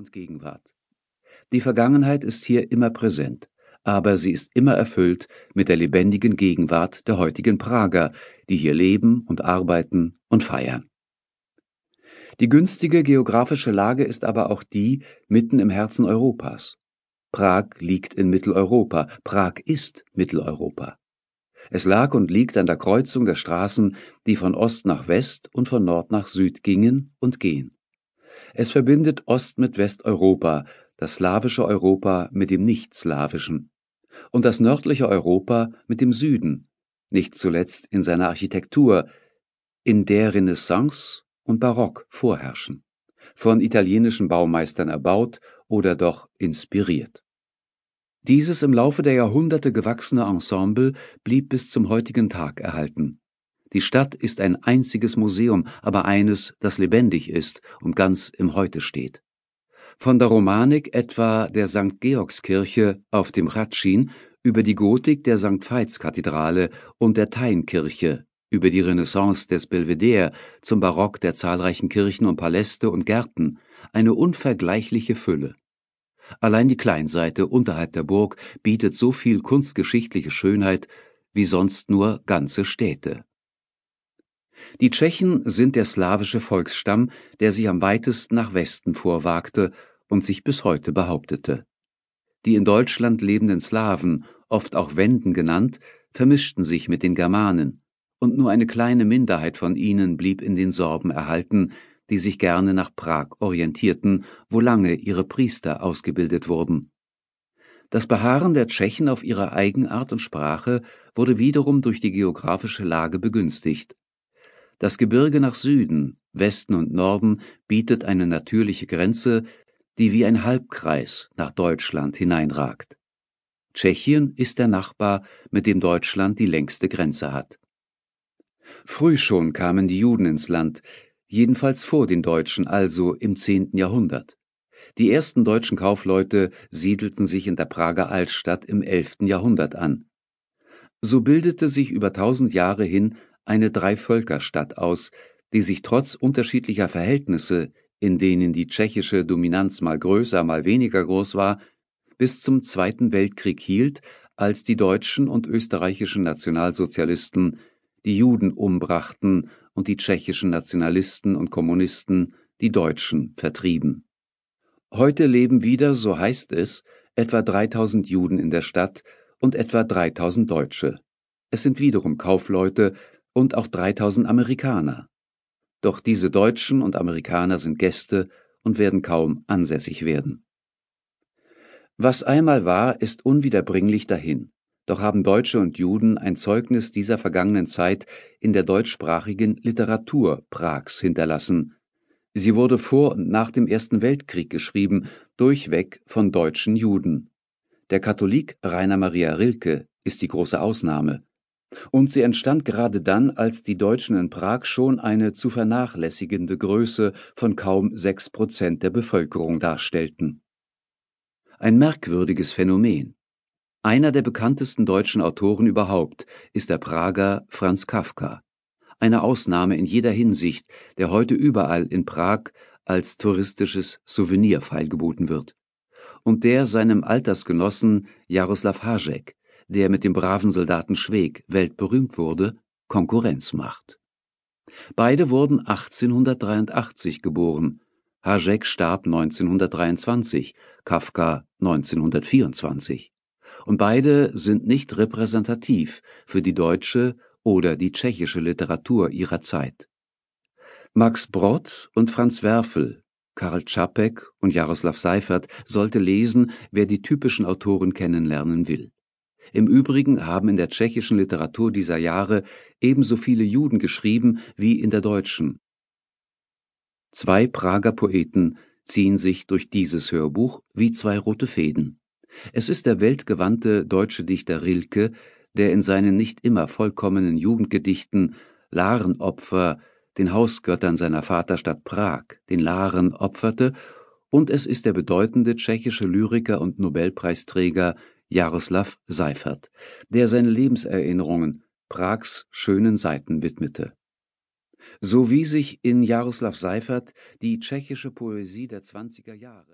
und Gegenwart. Die Vergangenheit ist hier immer präsent, aber sie ist immer erfüllt mit der lebendigen Gegenwart der heutigen Prager, die hier leben und arbeiten und feiern. Die günstige geografische Lage ist aber auch die mitten im Herzen Europas. Prag liegt in Mitteleuropa, Prag ist Mitteleuropa. Es lag und liegt an der Kreuzung der Straßen, die von Ost nach West und von Nord nach Süd gingen und gehen. Es verbindet Ost mit Westeuropa, das slawische Europa mit dem nicht-slawischen und das nördliche Europa mit dem Süden, nicht zuletzt in seiner Architektur, in der Renaissance und Barock vorherrschen, von italienischen Baumeistern erbaut oder doch inspiriert. Dieses im Laufe der Jahrhunderte gewachsene Ensemble blieb bis zum heutigen Tag erhalten. Die Stadt ist ein einziges Museum, aber eines, das lebendig ist und ganz im Heute steht. Von der Romanik etwa der St. Georgskirche auf dem Hradschin über die Gotik der St. Veits Kathedrale und der Theinkirche, über die Renaissance des Belvedere zum Barock der zahlreichen Kirchen und Paläste und Gärten, eine unvergleichliche Fülle. Allein die Kleinseite unterhalb der Burg bietet so viel kunstgeschichtliche Schönheit wie sonst nur ganze Städte. Die Tschechen sind der slawische Volksstamm, der sich am weitesten nach Westen vorwagte und sich bis heute behauptete. Die in Deutschland lebenden Slawen, oft auch Wenden genannt, vermischten sich mit den Germanen, und nur eine kleine Minderheit von ihnen blieb in den Sorben erhalten, die sich gerne nach Prag orientierten, wo lange ihre Priester ausgebildet wurden. Das Beharren der Tschechen auf ihrer Eigenart und Sprache wurde wiederum durch die geografische Lage begünstigt. Das Gebirge nach Süden, Westen und Norden bietet eine natürliche Grenze, die wie ein Halbkreis nach Deutschland hineinragt. Tschechien ist der Nachbar, mit dem Deutschland die längste Grenze hat. Früh schon kamen die Juden ins Land, jedenfalls vor den Deutschen, also im zehnten Jahrhundert. Die ersten deutschen Kaufleute siedelten sich in der Prager Altstadt im elften Jahrhundert an. So bildete sich über tausend Jahre hin eine Dreivölkerstadt aus, die sich trotz unterschiedlicher Verhältnisse in denen die tschechische Dominanz mal größer, mal weniger groß war, bis zum Zweiten Weltkrieg hielt, als die deutschen und österreichischen Nationalsozialisten die Juden umbrachten und die tschechischen Nationalisten und Kommunisten die Deutschen vertrieben. Heute leben wieder, so heißt es, etwa 3000 Juden in der Stadt und etwa 3000 Deutsche. Es sind wiederum Kaufleute und auch 3000 Amerikaner. Doch diese Deutschen und Amerikaner sind Gäste und werden kaum ansässig werden. Was einmal war, ist unwiederbringlich dahin. Doch haben Deutsche und Juden ein Zeugnis dieser vergangenen Zeit in der deutschsprachigen Literatur Prags hinterlassen. Sie wurde vor und nach dem Ersten Weltkrieg geschrieben, durchweg von deutschen Juden. Der Katholik Rainer Maria Rilke ist die große Ausnahme. Und sie entstand gerade dann, als die Deutschen in Prag schon eine zu vernachlässigende Größe von kaum sechs Prozent der Bevölkerung darstellten. Ein merkwürdiges Phänomen. Einer der bekanntesten deutschen Autoren überhaupt ist der Prager Franz Kafka. Eine Ausnahme in jeder Hinsicht, der heute überall in Prag als touristisches Souvenir feilgeboten wird. Und der seinem Altersgenossen Jaroslav Hašek der mit dem braven Soldaten Schweg weltberühmt wurde, Konkurrenz macht. Beide wurden 1883 geboren. Hašek starb 1923, Kafka 1924. Und beide sind nicht repräsentativ für die deutsche oder die tschechische Literatur ihrer Zeit. Max Brod und Franz Werfel, Karl Čapek und Jaroslav Seifert sollte lesen, wer die typischen Autoren kennenlernen will. Im Übrigen haben in der tschechischen Literatur dieser Jahre ebenso viele Juden geschrieben wie in der deutschen. Zwei Prager Poeten ziehen sich durch dieses Hörbuch wie zwei rote Fäden. Es ist der weltgewandte deutsche Dichter Rilke, der in seinen nicht immer vollkommenen Jugendgedichten Larenopfer den Hausgöttern seiner Vaterstadt Prag, den Laren, opferte, und es ist der bedeutende tschechische Lyriker und Nobelpreisträger Jaroslav Seifert, der seine Lebenserinnerungen Prags schönen Seiten widmete. So wie sich in Jaroslav Seifert die tschechische Poesie der zwanziger Jahre